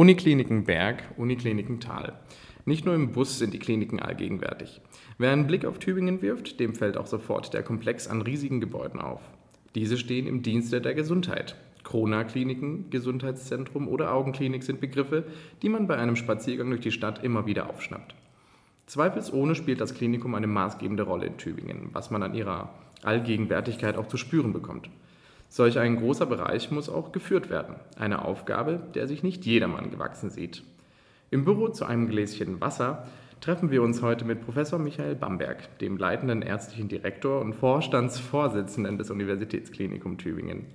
Unikliniken Berg, Unikliniken Tal. Nicht nur im Bus sind die Kliniken allgegenwärtig. Wer einen Blick auf Tübingen wirft, dem fällt auch sofort der Komplex an riesigen Gebäuden auf. Diese stehen im Dienste der Gesundheit. Krona-Kliniken, Gesundheitszentrum oder Augenklinik sind Begriffe, die man bei einem Spaziergang durch die Stadt immer wieder aufschnappt. Zweifelsohne spielt das Klinikum eine maßgebende Rolle in Tübingen, was man an ihrer Allgegenwärtigkeit auch zu spüren bekommt. Solch ein großer Bereich muss auch geführt werden. Eine Aufgabe, der sich nicht jedermann gewachsen sieht. Im Büro zu einem Gläschen Wasser treffen wir uns heute mit Professor Michael Bamberg, dem leitenden ärztlichen Direktor und Vorstandsvorsitzenden des Universitätsklinikum Tübingen.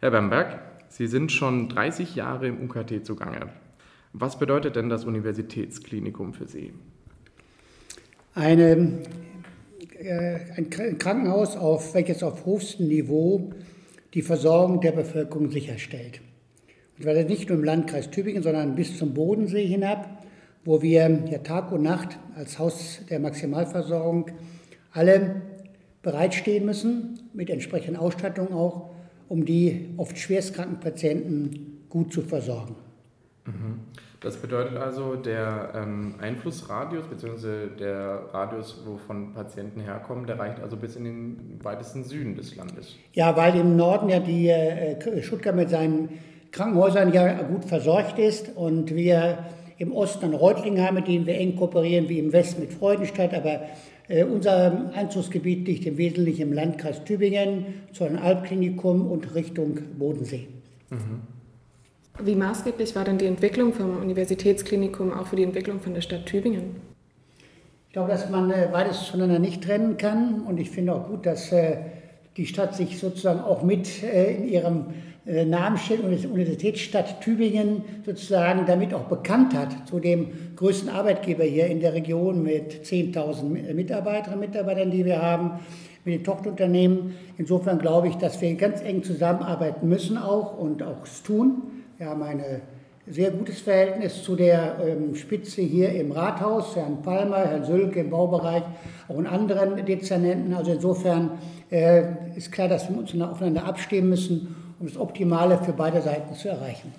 Herr Bamberg, Sie sind schon 30 Jahre im UKT zugange. Was bedeutet denn das Universitätsklinikum für Sie? Eine, äh, ein Krankenhaus, auf, welches auf hochstem Niveau die Versorgung der Bevölkerung sicherstellt. Und zwar nicht nur im Landkreis Tübingen, sondern bis zum Bodensee hinab, wo wir ja Tag und Nacht als Haus der Maximalversorgung alle bereitstehen müssen, mit entsprechender Ausstattung auch, um die oft schwerstkranken Patienten gut zu versorgen. Mhm. Das bedeutet also, der ähm, Einflussradius bzw. der Radius, wovon Patienten herkommen, der reicht also bis in den weitesten Süden des Landes. Ja, weil im Norden ja die äh, Stuttgart mit seinen Krankenhäusern ja gut versorgt ist und wir im Osten an Reutlingen haben, mit denen wir eng kooperieren, wie im Westen mit Freudenstadt, aber äh, unser Einzugsgebiet liegt im Wesentlichen im Landkreis Tübingen, zu einem Alpklinikum und Richtung Bodensee. Mhm. Wie maßgeblich war denn die Entwicklung vom Universitätsklinikum auch für die Entwicklung von der Stadt Tübingen? Ich glaube, dass man äh, beides voneinander nicht trennen kann. Und ich finde auch gut, dass äh, die Stadt sich sozusagen auch mit äh, in ihrem Namen stellt, Universitätsstadt Tübingen sozusagen damit auch bekannt hat zu dem größten Arbeitgeber hier in der Region mit 10.000 Mitarbeiterinnen und Mitarbeitern, die wir haben, mit den Tochterunternehmen. Insofern glaube ich, dass wir ganz eng zusammenarbeiten müssen auch und auch es tun. Wir haben ein sehr gutes Verhältnis zu der ähm, Spitze hier im Rathaus, Herrn Palmer, Herrn Sülke im Baubereich, auch in anderen Dezernenten. Also insofern äh, ist klar, dass wir uns aufeinander abstimmen müssen, um das Optimale für beide Seiten zu erreichen.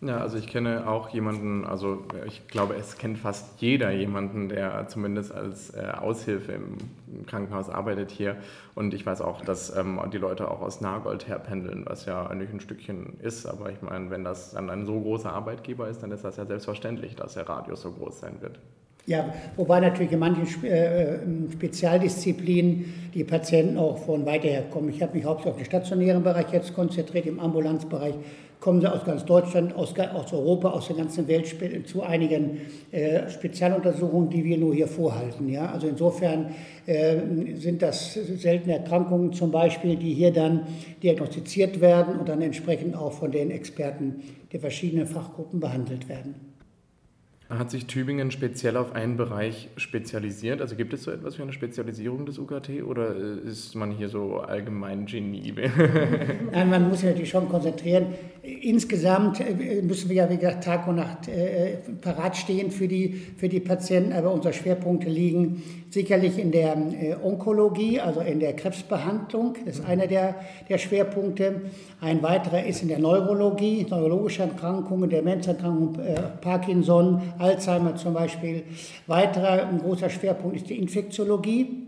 Ja, also ich kenne auch jemanden, also ich glaube, es kennt fast jeder jemanden, der zumindest als äh, Aushilfe im Krankenhaus arbeitet hier. Und ich weiß auch, dass ähm, die Leute auch aus Nagold herpendeln, was ja eigentlich ein Stückchen ist. Aber ich meine, wenn das dann ein so großer Arbeitgeber ist, dann ist das ja selbstverständlich, dass der Radius so groß sein wird. Ja, wobei natürlich in manchen äh, ähm, Spezialdisziplinen die Patienten auch von weiter her kommen. Ich habe mich hauptsächlich auf den stationären Bereich jetzt konzentriert, im Ambulanzbereich kommen sie aus ganz Deutschland, aus, aus Europa, aus der ganzen Welt zu einigen äh, Spezialuntersuchungen, die wir nur hier vorhalten. Ja? Also insofern äh, sind das seltene Erkrankungen zum Beispiel, die hier dann diagnostiziert werden und dann entsprechend auch von den Experten der verschiedenen Fachgruppen behandelt werden. Hat sich Tübingen speziell auf einen Bereich spezialisiert? Also gibt es so etwas wie eine Spezialisierung des UKT oder ist man hier so allgemein Genie? Nein, man muss sich natürlich schon konzentrieren. Insgesamt äh, müssen wir ja, wie gesagt, Tag und Nacht äh, parat stehen für die, für die Patienten, aber unsere Schwerpunkte liegen sicherlich in der äh, Onkologie, also in der Krebsbehandlung. Das ist einer der, der Schwerpunkte. Ein weiterer ist in der Neurologie, neurologische Erkrankungen, Demenzerkrankungen, äh, Parkinson, Alzheimer zum Beispiel. Weiterer ein großer Schwerpunkt ist die Infektiologie.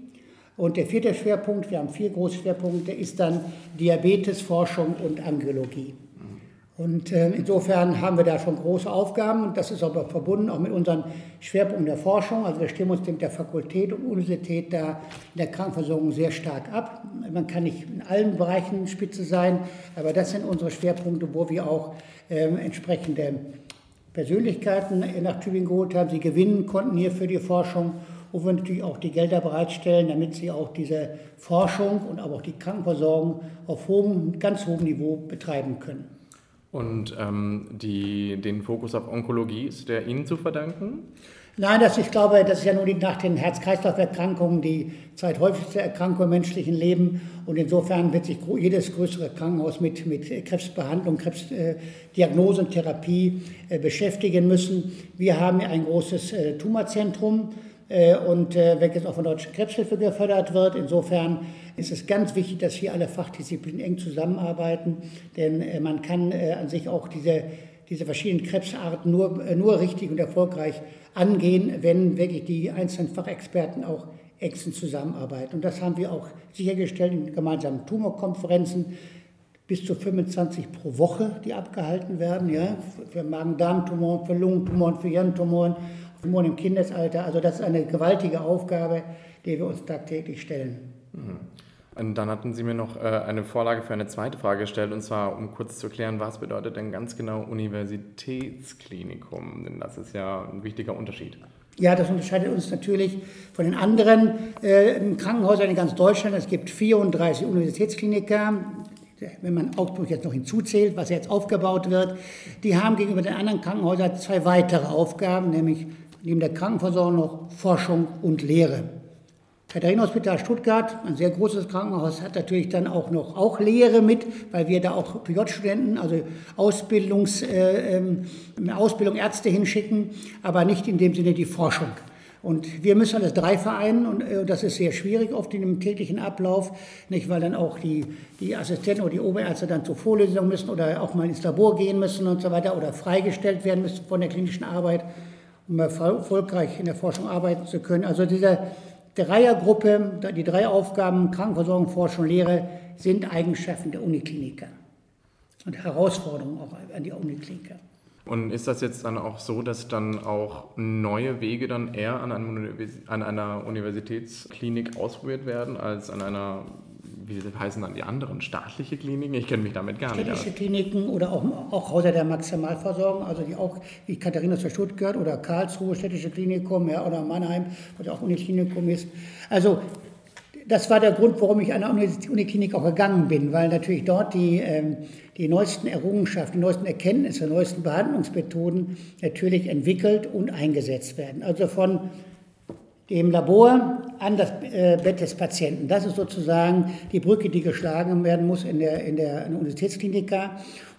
Und der vierte Schwerpunkt, wir haben vier große Schwerpunkte, ist dann Diabetesforschung und Angiologie. Und äh, insofern haben wir da schon große Aufgaben und das ist aber verbunden auch mit unseren Schwerpunkten der Forschung. Also wir stimmen uns mit der Fakultät und Universität da in der Krankenversorgung sehr stark ab. Man kann nicht in allen Bereichen Spitze sein, aber das sind unsere Schwerpunkte, wo wir auch äh, entsprechende Persönlichkeiten nach Tübingen geholt haben. Sie gewinnen konnten hier für die Forschung wo wir natürlich auch die Gelder bereitstellen, damit sie auch diese Forschung und aber auch die Krankenversorgung auf hohem, ganz hohem Niveau betreiben können. Und ähm, die, den Fokus auf Onkologie ist der Ihnen zu verdanken? Nein, das, ich glaube, das ist ja nur die, nach den Herz-Kreislauf-Erkrankungen die zweithäufigste Erkrankung im menschlichen Leben. Und insofern wird sich jedes größere Krankenhaus mit, mit Krebsbehandlung, Krebsdiagnose und Therapie äh, beschäftigen müssen. Wir haben ein großes äh, Tumorzentrum äh, und äh, welches auch von der Deutschen Krebshilfe gefördert wird. Insofern ist es ganz wichtig, dass hier alle Fachdisziplinen eng zusammenarbeiten, denn äh, man kann an sich auch diese diese verschiedenen Krebsarten nur, äh, nur richtig und erfolgreich angehen, wenn wirklich die einzelnen Fachexperten auch engsten zusammenarbeiten. Und das haben wir auch sichergestellt in gemeinsamen Tumorkonferenzen, bis zu 25 pro Woche, die abgehalten werden, ja, für Magen-Darm-Tumoren, für Lungentumoren, für Hirntumoren, Tumoren im Kindesalter. Also das ist eine gewaltige Aufgabe, die wir uns tagtäglich stellen. Mhm. Und dann hatten Sie mir noch äh, eine Vorlage für eine zweite Frage gestellt, und zwar, um kurz zu klären, was bedeutet denn ganz genau Universitätsklinikum? Denn das ist ja ein wichtiger Unterschied. Ja, das unterscheidet uns natürlich von den anderen äh, Krankenhäusern in ganz Deutschland. Es gibt 34 Universitätskliniker, wenn man Augsburg jetzt noch hinzuzählt, was jetzt aufgebaut wird. Die haben gegenüber den anderen Krankenhäusern zwei weitere Aufgaben, nämlich neben der Krankenversorgung noch Forschung und Lehre. Katharina-Hospital Stuttgart, ein sehr großes Krankenhaus, hat natürlich dann auch noch auch Lehre mit, weil wir da auch PJ-Studenten, also Ausbildungs, äh, ähm, Ausbildung Ärzte hinschicken, aber nicht in dem Sinne die Forschung. Und wir müssen alles drei vereinen und äh, das ist sehr schwierig oft in dem täglichen Ablauf, nicht, weil dann auch die, die Assistenten oder die Oberärzte dann zur Vorlesung müssen oder auch mal ins Labor gehen müssen und so weiter oder freigestellt werden müssen von der klinischen Arbeit, um erfolgreich in der Forschung arbeiten zu können. Also dieser Dreiergruppe, die drei Aufgaben Krankenversorgung, Forschung, Lehre sind Eigenschaften der Unikliniker und Herausforderungen auch an die Unikliniker. Und ist das jetzt dann auch so, dass dann auch neue Wege dann eher an, einer Universitätsklinik ausprobiert werden als an einer wie heißen dann die anderen, staatliche Kliniken? Ich kenne mich damit gar nicht aus. Städtische Kliniken oder auch, auch Häuser der Maximalversorgung, also die auch, wie Katharina zu Stuttgart oder Karlsruhe, städtische Klinikum ja, oder Mannheim, was auch Uniklinikum ist. Also das war der Grund, warum ich an der Uniklinik auch gegangen bin, weil natürlich dort die, ähm, die neuesten Errungenschaften, die neuesten Erkenntnisse, die neuesten Behandlungsmethoden natürlich entwickelt und eingesetzt werden. Also von dem Labor an das äh, Bett des Patienten. Das ist sozusagen die Brücke, die geschlagen werden muss in der, in der, in der Universitätsklinik.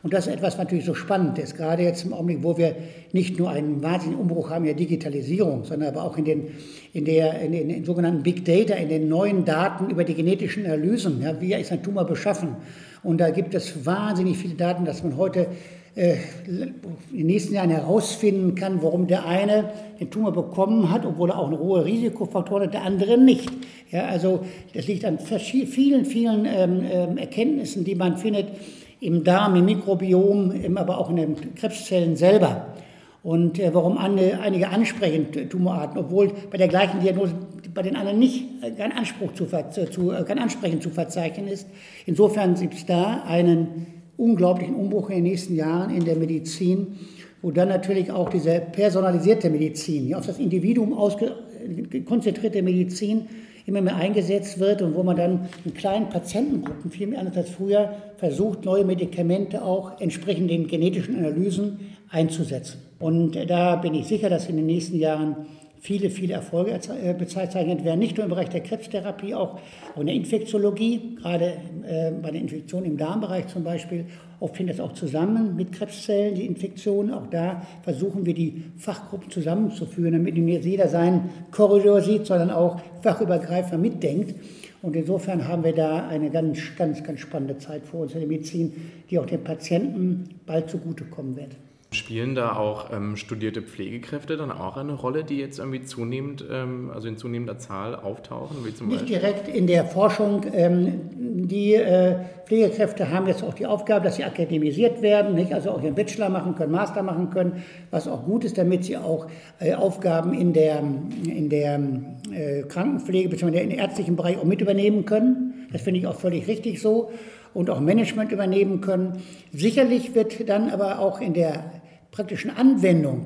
Und das ist etwas, was natürlich so spannend ist, gerade jetzt im Augenblick, wo wir nicht nur einen wahnsinnigen Umbruch haben in der Digitalisierung, sondern aber auch in den, in der, in den, in den sogenannten Big Data, in den neuen Daten über die genetischen Analysen. Ja, wie ist ein Tumor beschaffen? Und da gibt es wahnsinnig viele Daten, dass man heute äh, in den nächsten Jahren herausfinden kann, warum der eine den Tumor bekommen hat, obwohl er auch eine hohe Risikofaktoren hat, der andere nicht. Ja, also das liegt an vielen, vielen ähm, ähm, Erkenntnissen, die man findet im Darm, im Mikrobiom, im, aber auch in den Krebszellen selber. Und äh, warum eine, einige ansprechen Tumorarten, obwohl bei der gleichen Diagnose bei den anderen nicht äh, kein Anspruch zu, zu äh, kein Ansprechen zu verzeichnen ist. Insofern gibt es da einen unglaublichen Umbruch in den nächsten Jahren in der Medizin, wo dann natürlich auch diese personalisierte Medizin, auf das Individuum konzentrierte Medizin immer mehr eingesetzt wird und wo man dann in kleinen Patientengruppen, viel mehr anders als früher, versucht, neue Medikamente auch entsprechend den genetischen Analysen einzusetzen. Und da bin ich sicher, dass in den nächsten Jahren viele, viele Erfolge äh, bezeichnet werden, nicht nur im Bereich der Krebstherapie, auch in der Infektiologie, gerade äh, bei der Infektion im Darmbereich zum Beispiel. Oft findet das auch zusammen mit Krebszellen, die Infektionen. Auch da versuchen wir, die Fachgruppen zusammenzuführen, damit nicht jeder seinen Korridor sieht, sondern auch fachübergreifend mitdenkt. Und insofern haben wir da eine ganz, ganz, ganz spannende Zeit vor uns in der Medizin, die auch den Patienten bald zugutekommen wird. Spielen da auch ähm, studierte Pflegekräfte dann auch eine Rolle, die jetzt irgendwie zunehmend, ähm, also in zunehmender Zahl auftauchen? Wie zum Nicht direkt in der Forschung. Ähm, die äh, Pflegekräfte haben jetzt auch die Aufgabe, dass sie akademisiert werden, nicht? also auch ihren Bachelor machen können, Master machen können, was auch gut ist, damit sie auch äh, Aufgaben in der, in der äh, Krankenpflege bzw. im ärztlichen Bereich auch mit übernehmen können. Das finde ich auch völlig richtig so und auch Management übernehmen können. Sicherlich wird dann aber auch in der praktischen Anwendung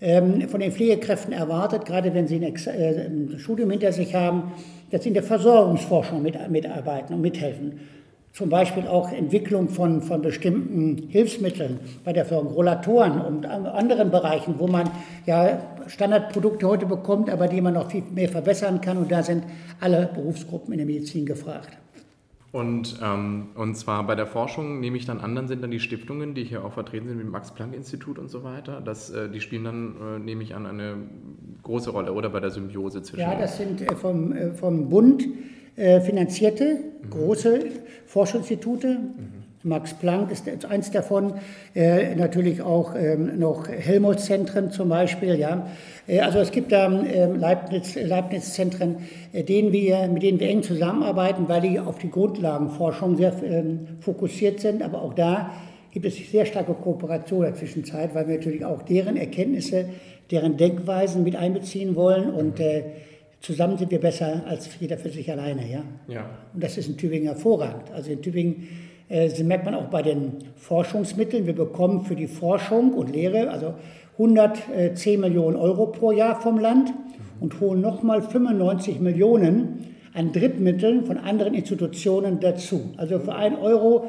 ähm, von den Pflegekräften erwartet, gerade wenn sie ein, äh, ein Studium hinter sich haben, dass sie in der Versorgungsforschung mit, mitarbeiten und mithelfen. Zum Beispiel auch Entwicklung von, von bestimmten Hilfsmitteln bei der Versorgung, Rollatoren und anderen Bereichen, wo man ja Standardprodukte heute bekommt, aber die man noch viel mehr verbessern kann. Und da sind alle Berufsgruppen in der Medizin gefragt. Und, ähm, und zwar bei der Forschung nehme ich dann an, dann sind dann die Stiftungen, die hier auch vertreten sind, wie Max-Planck-Institut und so weiter, das, äh, die spielen dann, äh, nehme ich an, eine große Rolle oder bei der Symbiose zwischen. Ja, das sind äh, vom, äh, vom Bund äh, finanzierte mhm. große Forschungsinstitute. Mhm. Max Planck ist eins davon, äh, natürlich auch ähm, noch Helmholtz-Zentren zum Beispiel. Ja. Äh, also es gibt da äh, Leibniz-Zentren, äh, denen wir, mit denen wir eng zusammenarbeiten, weil die auf die Grundlagenforschung sehr ähm, fokussiert sind. Aber auch da gibt es sehr starke Kooperation in der Zwischenzeit, weil wir natürlich auch deren Erkenntnisse, deren Denkweisen mit einbeziehen wollen und äh, zusammen sind wir besser als jeder für sich alleine. Ja? Ja. Und das ist in Tübingen hervorragend. Also in Tübingen äh, das merkt man auch bei den Forschungsmitteln. Wir bekommen für die Forschung und Lehre also 110 Millionen Euro pro Jahr vom Land und holen nochmal 95 Millionen an Drittmitteln von anderen Institutionen dazu. Also für einen Euro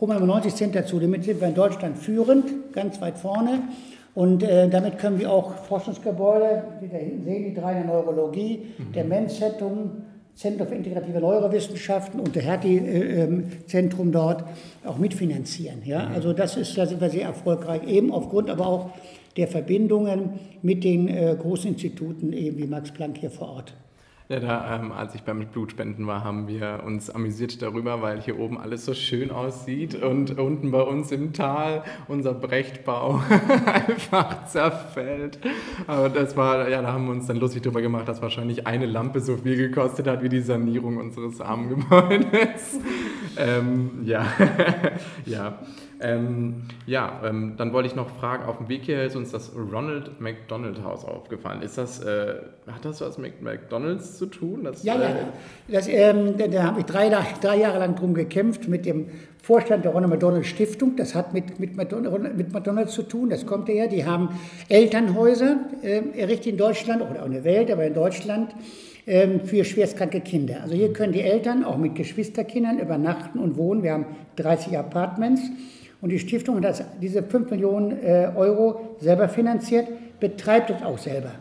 holen wir 90 Cent dazu. Damit sind wir in Deutschland führend, ganz weit vorne. Und äh, damit können wir auch Forschungsgebäude, wie da hinten sehen, die drei in der Neurologie, mhm. der Mensch-Zentrum, Zentrum für integrative Neurowissenschaften und der Hertie-Zentrum äh, ähm, dort auch mitfinanzieren. Ja? Mhm. Also das ist, da sind wir sehr erfolgreich, eben aufgrund aber auch der Verbindungen mit den äh, großen Instituten, eben wie Max Planck hier vor Ort. Ja, da, ähm, als ich beim Blutspenden war, haben wir uns amüsiert darüber, weil hier oben alles so schön aussieht und unten bei uns im Tal unser Brechtbau einfach zerfällt. Aber das war, ja, da haben wir uns dann lustig darüber gemacht, dass wahrscheinlich eine Lampe so viel gekostet hat wie die Sanierung unseres armen Gebäudes. ähm, ja, ja. Ähm, ja, ähm, dann wollte ich noch fragen, auf dem Weg hier ist uns das Ronald McDonald Haus aufgefallen. Ist das, äh, hat das was mit McDonalds zu tun? Das, ja, ja. Äh, das, ähm, da, da habe ich drei, drei Jahre lang drum gekämpft mit dem Vorstand der Ronald McDonald Stiftung. Das hat mit, mit, McDonald's, mit McDonalds zu tun, das kommt her. Die haben Elternhäuser äh, errichtet in Deutschland oder auch in der Welt, aber in Deutschland ähm, für schwerstkranke Kinder. Also hier können die Eltern auch mit Geschwisterkindern übernachten und wohnen. Wir haben 30 Apartments und die Stiftung hat das, diese 5 Millionen äh, Euro selber finanziert, betreibt es auch selber.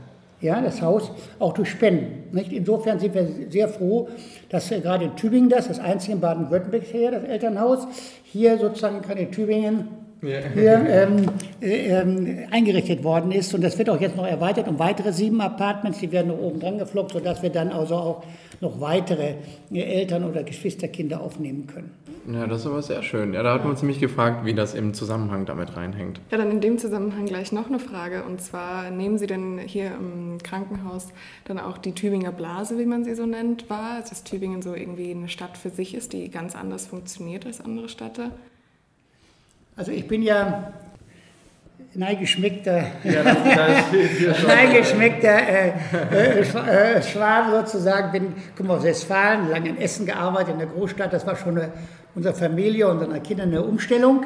Ja, das Haus auch durch Spenden. Nicht? Insofern sind wir sehr froh, dass wir gerade in Tübingen das, das einzige in Baden-Württemberg hier, das Elternhaus, hier sozusagen kann in Tübingen. Hier ähm, äh, ähm, eingerichtet worden ist. Und das wird auch jetzt noch erweitert um weitere sieben Apartments, die werden noch oben dran geflockt, sodass wir dann also auch noch weitere äh, Eltern oder Geschwisterkinder aufnehmen können. Ja, das ist aber sehr schön. Ja, da hat man uns nämlich gefragt, wie das im Zusammenhang damit reinhängt. Ja, dann in dem Zusammenhang gleich noch eine Frage. Und zwar nehmen Sie denn hier im Krankenhaus dann auch die Tübinger Blase, wie man sie so nennt, wahr? Also dass Tübingen so irgendwie eine Stadt für sich ist, die ganz anders funktioniert als andere Städte? Also ich bin ja neigeschmeckter, ja, neigeschmeckter äh, äh, äh, Schwabe sozusagen. Bin, komme aus Westfalen, lange in Essen gearbeitet, in der Großstadt. Das war schon eine, unsere Familie, unseren Kindern eine Umstellung.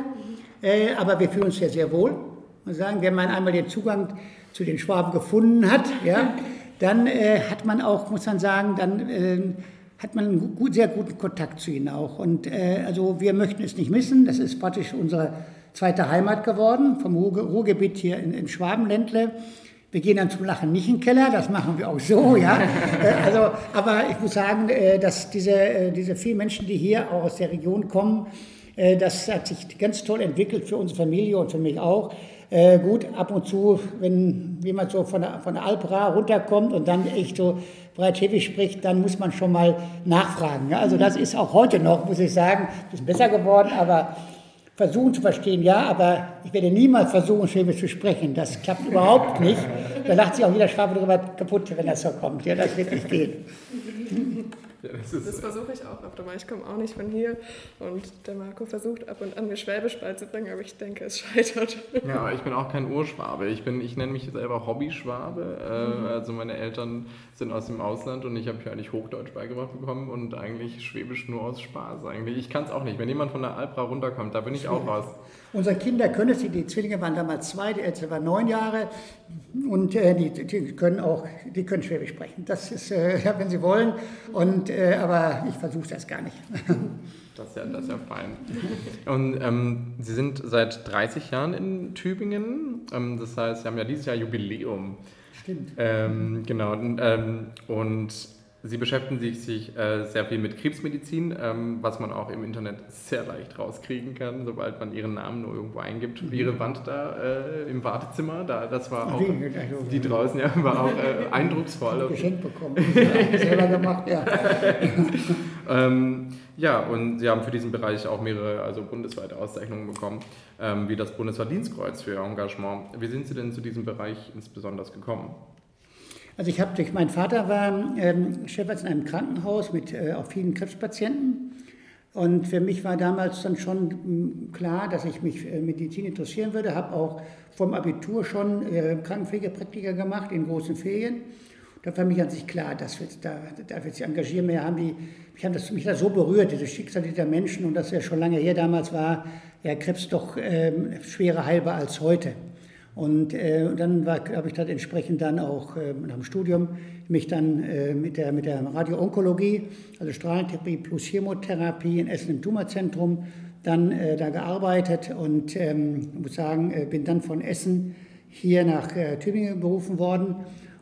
Äh, aber wir fühlen uns ja sehr wohl. Man sagen, wenn man einmal den Zugang zu den Schwaben gefunden hat, ja, dann äh, hat man auch, muss man sagen, dann äh, hat man einen gut, sehr guten Kontakt zu ihnen auch. Und äh, also wir möchten es nicht missen. Das ist praktisch unsere zweite Heimat geworden, vom Ruhrgebiet hier in, in Schwabenländle. Wir gehen dann zum Lachen nicht in den Keller, das machen wir auch so, ja. Äh, also, aber ich muss sagen, äh, dass diese, äh, diese vielen Menschen, die hier auch aus der Region kommen, das hat sich ganz toll entwickelt für unsere Familie und für mich auch. gut, ab und zu, wenn jemand so von der, von der Alpra runterkommt und dann echt so breitschäfig spricht, dann muss man schon mal nachfragen. Also das ist auch heute noch, muss ich sagen, ein bisschen besser geworden, aber versuchen zu verstehen, ja, aber ich werde niemals versuchen, Schwäbisch zu sprechen. Das klappt überhaupt nicht. Da lacht sich auch jeder Schwabe darüber kaputt, wenn das so kommt. Ja, das wird nicht gehen. Das, das versuche ich auch öfter mal. Ich komme auch nicht von hier und der Marco versucht ab und an mir Schwäbisch beizubringen, aber ich denke, es scheitert. Ja, ich bin auch kein Urschwabe. Ich, bin, ich nenne mich selber Hobbyschwabe. Äh, mhm. Also meine Eltern sind aus dem Ausland und ich habe hier eigentlich Hochdeutsch beigebracht bekommen und eigentlich Schwäbisch nur aus Spaß eigentlich. Ich kann es auch nicht. Wenn jemand von der Alpra runterkommt, da bin ich auch raus. Unsere Kinder können es, die Zwillinge waren damals zwei, die ältere war neun Jahre und äh, die, die, können auch, die können Schwäbisch sprechen. Das ist, äh, ja, wenn sie wollen, und, äh, aber ich versuche das gar nicht. Das ist ja, das ist ja fein. Und ähm, Sie sind seit 30 Jahren in Tübingen. Ähm, das heißt, Sie haben ja dieses Jahr Jubiläum. Stimmt. Ähm, genau. Ähm, und Sie beschäftigen sich äh, sehr viel mit Krebsmedizin, ähm, was man auch im Internet sehr leicht rauskriegen kann, sobald man Ihren Namen nur irgendwo eingibt. Mhm. Ihre Wand da äh, im Wartezimmer, da, das war auch, also, die draußen, ja, war auch äh, eindrucksvoll. Geschenk bekommen, selber gemacht, ja. ähm, ja, und Sie haben für diesen Bereich auch mehrere, also bundesweite Auszeichnungen bekommen, ähm, wie das Bundesverdienstkreuz für Ihr Engagement. Wie sind Sie denn zu diesem Bereich insbesondere gekommen? Also ich habe durch, mein Vater war ähm, Chefarzt in einem Krankenhaus mit äh, auch vielen Krebspatienten. Und für mich war damals dann schon mm, klar, dass ich mich für Medizin interessieren würde. Habe auch vom Abitur schon äh, Krankenpflegepraktiker gemacht in großen Ferien. Da war mir an sich klar, dass wir da, da wir sich engagieren. Wir haben die, mich hat das mich das so berührt, dieses Schicksal dieser Menschen und das ja schon lange her damals war, ja Krebs doch ähm, schwerer heilbar als heute. Und äh, dann habe ich dann entsprechend dann auch äh, nach dem Studium mich dann äh, mit, der, mit der Radioonkologie, also Strahlentherapie plus Chemotherapie in Essen im Tumorzentrum, dann äh, da gearbeitet und ähm, muss sagen, äh, bin dann von Essen hier nach äh, Tübingen berufen worden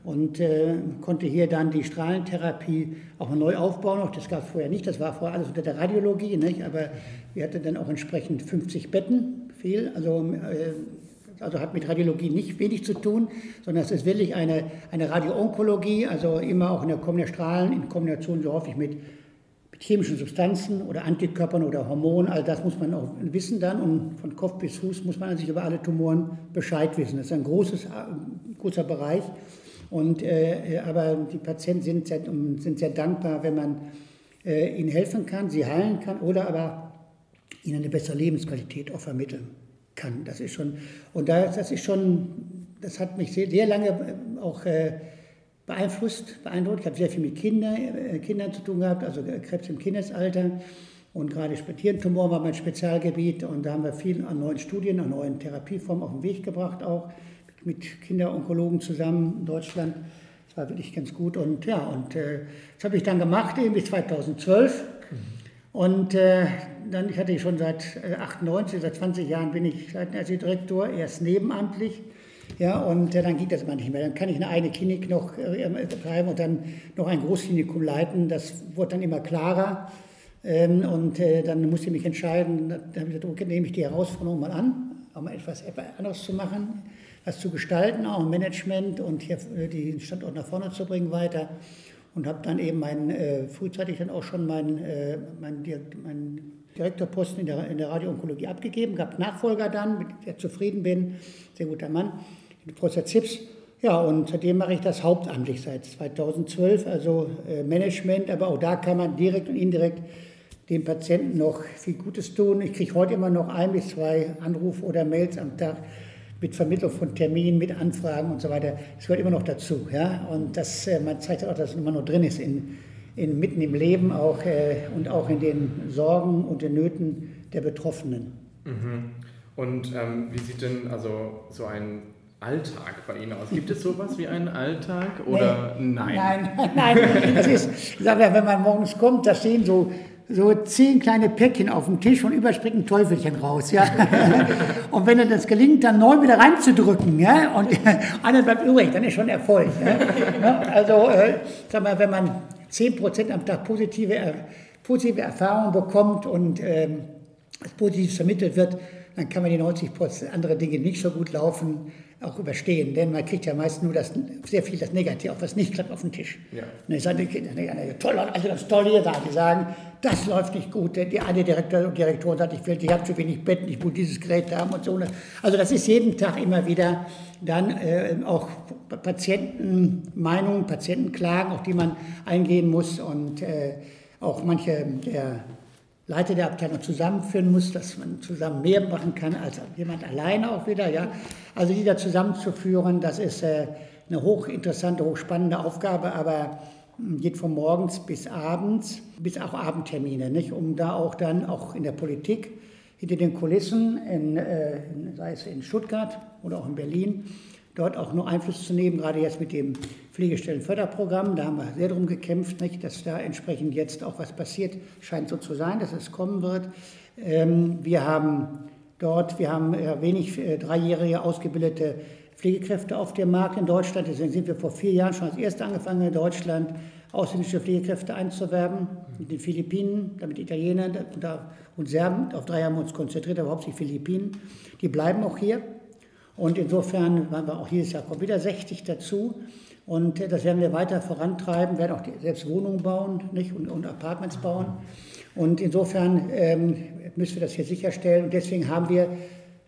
und äh, konnte hier dann die Strahlentherapie auch mal neu aufbauen. Noch. Das gab es vorher nicht, das war vorher alles unter der Radiologie, nicht? aber wir hatten dann auch entsprechend 50 Betten, viel, also äh, also hat mit Radiologie nicht wenig zu tun, sondern es ist wirklich eine, eine Radioonkologie, also immer auch in der kommenden Strahlen in Kombination so häufig mit, mit chemischen Substanzen oder Antikörpern oder Hormonen. All das muss man auch wissen dann und von Kopf bis Fuß muss man sich über alle Tumoren Bescheid wissen. Das ist ein großes, großer Bereich. Und, äh, aber die Patienten sind sehr, sind sehr dankbar, wenn man äh, ihnen helfen kann, sie heilen kann oder aber ihnen eine bessere Lebensqualität auch vermitteln kann. Das ist schon, und das, das ist schon, das hat mich sehr, sehr lange äh, auch äh, beeinflusst, beeindruckt. Ich habe sehr viel mit Kinder, äh, Kindern zu tun gehabt, also Krebs im Kindesalter. Und gerade Hirntumor war mein Spezialgebiet und da haben wir viel an neuen Studien, an neuen Therapieformen auf den Weg gebracht, auch mit Kinderonkologen zusammen in Deutschland. Das war wirklich ganz gut. Und ja, und äh, das habe ich dann gemacht, eben bis 2012. Und äh, dann, ich hatte schon seit äh, 98, seit 20 Jahren bin ich Direktor, erst nebenamtlich. Ja, und äh, dann geht das immer nicht mehr. Dann kann ich eine eigene Klinik noch äh, betreiben und dann noch ein Großklinikum leiten. Das wurde dann immer klarer. Ähm, und äh, dann musste ich mich entscheiden, dann habe ich gesagt, okay, nehme ich die Herausforderung mal an, auch mal etwas, anderes zu machen, was zu gestalten, auch im Management und hier äh, den Standort nach vorne zu bringen weiter und habe dann eben mein, äh, frühzeitig dann auch schon meinen äh, mein, mein Direktorposten in der, in der Radioonkologie abgegeben, gab Nachfolger dann, mit der ich zufrieden bin, sehr guter Mann, Professor Zips. Ja, und seitdem mache ich das hauptamtlich seit 2012, also äh, Management, aber auch da kann man direkt und indirekt dem Patienten noch viel Gutes tun. Ich kriege heute immer noch ein bis zwei Anrufe oder Mails am Tag mit Vermittlung von Terminen, mit Anfragen und so weiter. Das gehört immer noch dazu. Ja? Und das, äh, man zeigt auch, dass es immer noch drin ist, in, in, mitten im Leben auch, äh, und auch in den Sorgen und den Nöten der Betroffenen. Mhm. Und ähm, wie sieht denn also so ein Alltag bei Ihnen aus? Gibt es sowas wie einen Alltag oder nee. nein? Nein, nein. Das ist, ich sage ja, wenn man morgens kommt, da stehen so so zehn kleine Päckchen auf dem Tisch und überspringt ein Teufelchen raus. Ja? und wenn das gelingt, dann neun wieder reinzudrücken ja? und einer bleibt übrig, dann ist schon Erfolg. Ja? Also, äh, sag mal, wenn man zehn Prozent am Tag positive, positive Erfahrungen bekommt und ähm, positiv vermittelt wird, dann kann man die 90 Prozent andere Dinge nicht so gut laufen auch überstehen, denn man kriegt ja meist nur das, sehr viel das Negative, was nicht klappt, auf den Tisch. Ja. Und ich sage, toll, also das Tolle hier, die sagen, das läuft nicht gut. Die eine Direktor und Direktorin sagt, ich, will, ich habe zu wenig Betten, ich muss dieses Gerät haben und so. Also das ist jeden Tag immer wieder dann äh, auch Patientenmeinungen, Patientenklagen, auf die man eingehen muss und äh, auch manche der Leiter der Abteilung zusammenführen muss, dass man zusammen mehr machen kann als jemand alleine auch wieder. Ja. Also die da zusammenzuführen, das ist äh, eine hochinteressante, hochspannende Aufgabe, aber hm, geht von morgens bis abends, bis auch Abendtermine, nicht? um da auch dann auch in der Politik, hinter den Kulissen, in, äh, sei es in Stuttgart oder auch in Berlin, dort auch noch Einfluss zu nehmen, gerade jetzt mit dem Pflegestellenförderprogramm. Da haben wir sehr darum gekämpft, nicht, dass da entsprechend jetzt auch was passiert. Scheint so zu sein, dass es kommen wird. Ähm, wir haben dort, wir haben wenig äh, dreijährige ausgebildete Pflegekräfte auf dem Markt in Deutschland. Deswegen sind wir vor vier Jahren schon als Erste angefangen in Deutschland ausländische Pflegekräfte einzuwerben. Mit den Philippinen, damit Italienern und Serben. Auf drei haben wir uns konzentriert, aber hauptsächlich Philippinen. Die bleiben auch hier. Und insofern waren wir auch dieses Jahr kommen wieder 60 dazu. Und das werden wir weiter vorantreiben, werden auch selbst Wohnungen bauen nicht? Und, und Apartments bauen. Und insofern ähm, müssen wir das hier sicherstellen. Und deswegen haben wir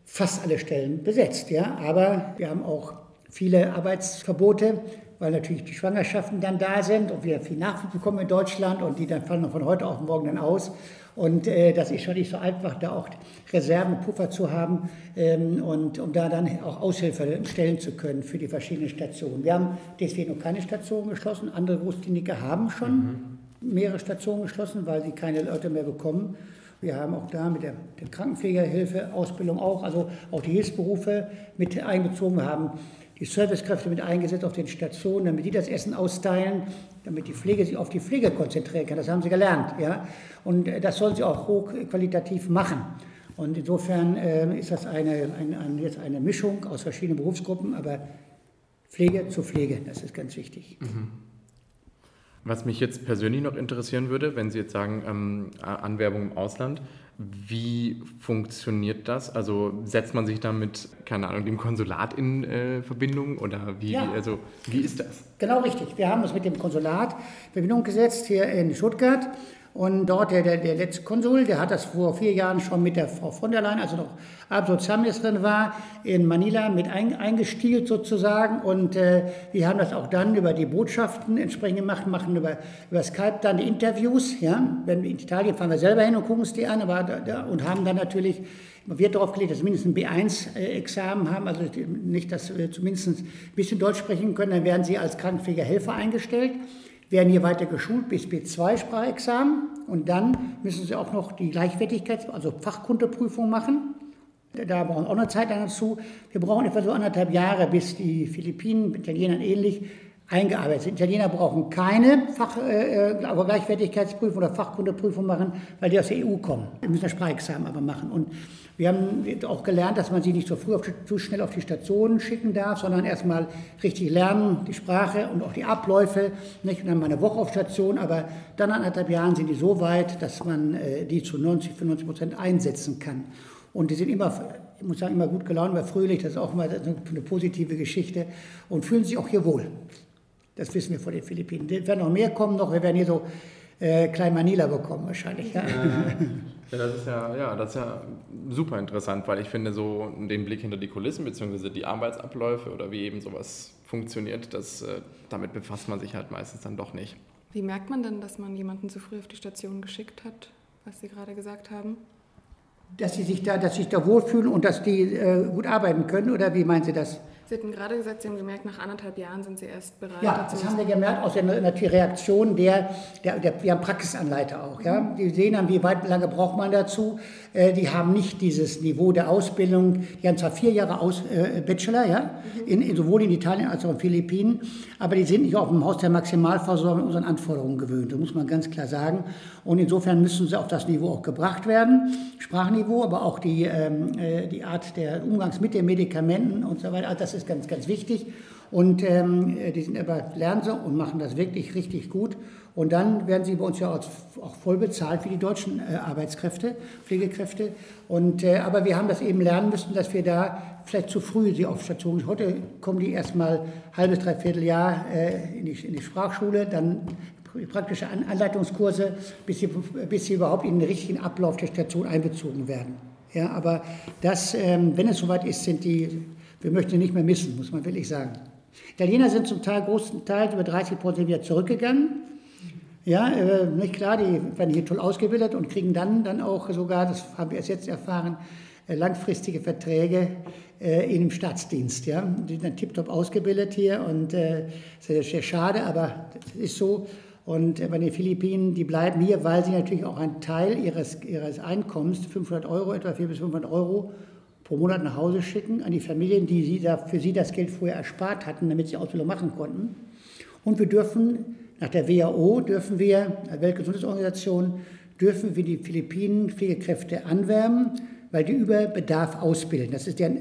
fast alle Stellen besetzt. Ja? Aber wir haben auch viele Arbeitsverbote, weil natürlich die Schwangerschaften dann da sind und wir viel Nachwuchs bekommen in Deutschland und die dann fallen von heute auf morgen dann aus. Und äh, das ist schon nicht so einfach, da auch Reserven, Puffer zu haben ähm, und um da dann auch Aushilfe stellen zu können für die verschiedenen Stationen. Wir haben deswegen noch keine Stationen geschlossen. Andere Großkliniker haben schon mhm. mehrere Stationen geschlossen, weil sie keine Leute mehr bekommen. Wir haben auch da mit der, der Krankenpflegerhilfe, Ausbildung auch, also auch die Hilfsberufe mit einbezogen. Haben die Servicekräfte mit eingesetzt auf den Stationen, damit die das Essen austeilen, damit die Pflege sich auf die Pflege konzentrieren kann. Das haben sie gelernt. Ja? Und äh, das sollen sie auch hochqualitativ machen. Und insofern äh, ist das eine, eine, eine, jetzt eine Mischung aus verschiedenen Berufsgruppen, aber Pflege zu Pflege, das ist ganz wichtig. Mhm. Was mich jetzt persönlich noch interessieren würde, wenn Sie jetzt sagen, ähm, Anwerbung im Ausland, wie funktioniert das? Also setzt man sich da mit, keine Ahnung, dem Konsulat in äh, Verbindung oder wie, ja. also, wie ist das? Genau richtig. Wir haben uns mit dem Konsulat in Verbindung gesetzt hier in Stuttgart und dort der, der, der letzte Konsul, der hat das vor vier Jahren schon mit der Frau von der Leyen, also noch Absolutministerin war, in Manila mit ein, eingestielt sozusagen. Und äh, wir haben das auch dann über die Botschaften entsprechend gemacht, machen über, über Skype dann die Interviews. Ja? Wenn in Italien fahren wir selber hin und gucken es die an, aber da, und haben dann natürlich wird darauf gelegt, dass wir mindestens ein B1-Examen haben, also nicht, dass wir zumindest ein bisschen Deutsch sprechen können, dann werden sie als krankenfähiger Helfer eingestellt werden hier weiter geschult bis B2-Sprachexamen und dann müssen sie auch noch die Gleichwertigkeits-, also Fachkundeprüfung machen. Da brauchen wir auch noch Zeit dazu. Wir brauchen etwa so anderthalb Jahre, bis die Philippinen, Italienern ähnlich, eingearbeitet sind. Italiener brauchen keine Fach, äh, äh Gleichwertigkeitsprüfung oder Fachkundeprüfung machen, weil die aus der EU kommen. Wir müssen das Sprachexamen aber machen. Und wir haben auch gelernt, dass man sie nicht so früh, auf, zu schnell auf die Stationen schicken darf, sondern erstmal richtig lernen, die Sprache und auch die Abläufe. Nicht? Und dann mal eine Woche auf Station, aber dann nach anderthalb Jahren sind die so weit, dass man äh, die zu 90, 95 Prozent einsetzen kann. Und die sind immer, ich muss sagen, immer gut gelaunt, immer fröhlich, das ist auch immer eine positive Geschichte und fühlen sich auch hier wohl. Das wissen wir von den Philippinen. Es werden noch mehr kommen noch. Wir werden hier so äh, Klein Manila bekommen wahrscheinlich. Ja. ja, das ist ja, ja, das ist ja super interessant, weil ich finde so den Blick hinter die Kulissen bzw. die Arbeitsabläufe oder wie eben sowas funktioniert, das, äh, damit befasst man sich halt meistens dann doch nicht. Wie merkt man denn, dass man jemanden zu früh auf die Station geschickt hat, was Sie gerade gesagt haben? Dass sie sich da, dass sie sich da wohlfühlen und dass die äh, gut arbeiten können, oder wie meinen Sie das? Sie hatten gerade gesagt, Sie haben gemerkt, nach anderthalb Jahren sind Sie erst bereit. Ja, das haben wir gemerkt aus der Reaktion der, der, der, wir haben Praxisanleiter auch. Ja? Mhm. Die sehen dann, wie weit, lange braucht man dazu. Äh, die haben nicht dieses Niveau der Ausbildung. Die haben zwar vier Jahre Aus, äh, Bachelor, ja? Mhm. In, in, sowohl in Italien als auch in den Philippinen, aber die sind nicht auf dem Haus der Maximalversorgung unseren Anforderungen gewöhnt. Das muss man ganz klar sagen. Und insofern müssen sie auf das Niveau auch gebracht werden. Sprachniveau, aber auch die, ähm, äh, die Art der Umgangs mit den Medikamenten und so weiter. Also das das ist ganz, ganz wichtig. Und ähm, die sind aber lernen sie und machen das wirklich richtig gut. Und dann werden sie bei uns ja auch, voll bezahlt wie die deutschen äh, Arbeitskräfte, Pflegekräfte. Und, äh, aber wir haben das eben lernen müssen, dass wir da vielleicht zu früh sie auf Station. Heute kommen die erstmal halbes, dreiviertel Jahr äh, in, die, in die Sprachschule, dann praktische Anleitungskurse, bis sie, bis sie überhaupt in den richtigen Ablauf der Station einbezogen werden. Ja, aber das, ähm, wenn es soweit ist, sind die wir möchten ihn nicht mehr missen, muss man wirklich sagen. Italiener sind zum Teil großenteils über 30 Prozent wieder zurückgegangen. Ja, äh, nicht klar, die werden hier toll ausgebildet und kriegen dann, dann auch sogar, das haben wir erst jetzt erfahren, äh, langfristige Verträge äh, in dem Staatsdienst. Ja. Die sind dann tiptop ausgebildet hier und äh, das ist sehr schade, aber das ist so. Und äh, bei den Philippinen, die bleiben hier, weil sie natürlich auch einen Teil ihres, ihres Einkommens, 500 Euro, etwa 400 bis 500 Euro, pro Monat nach Hause schicken an die Familien, die sie da, für sie das Geld vorher erspart hatten, damit sie Ausbildung machen konnten. Und wir dürfen, nach der WHO dürfen wir, der Weltgesundheitsorganisation, dürfen wir die Philippinen Pflegekräfte anwärmen, weil die über Bedarf ausbilden. Das ist deren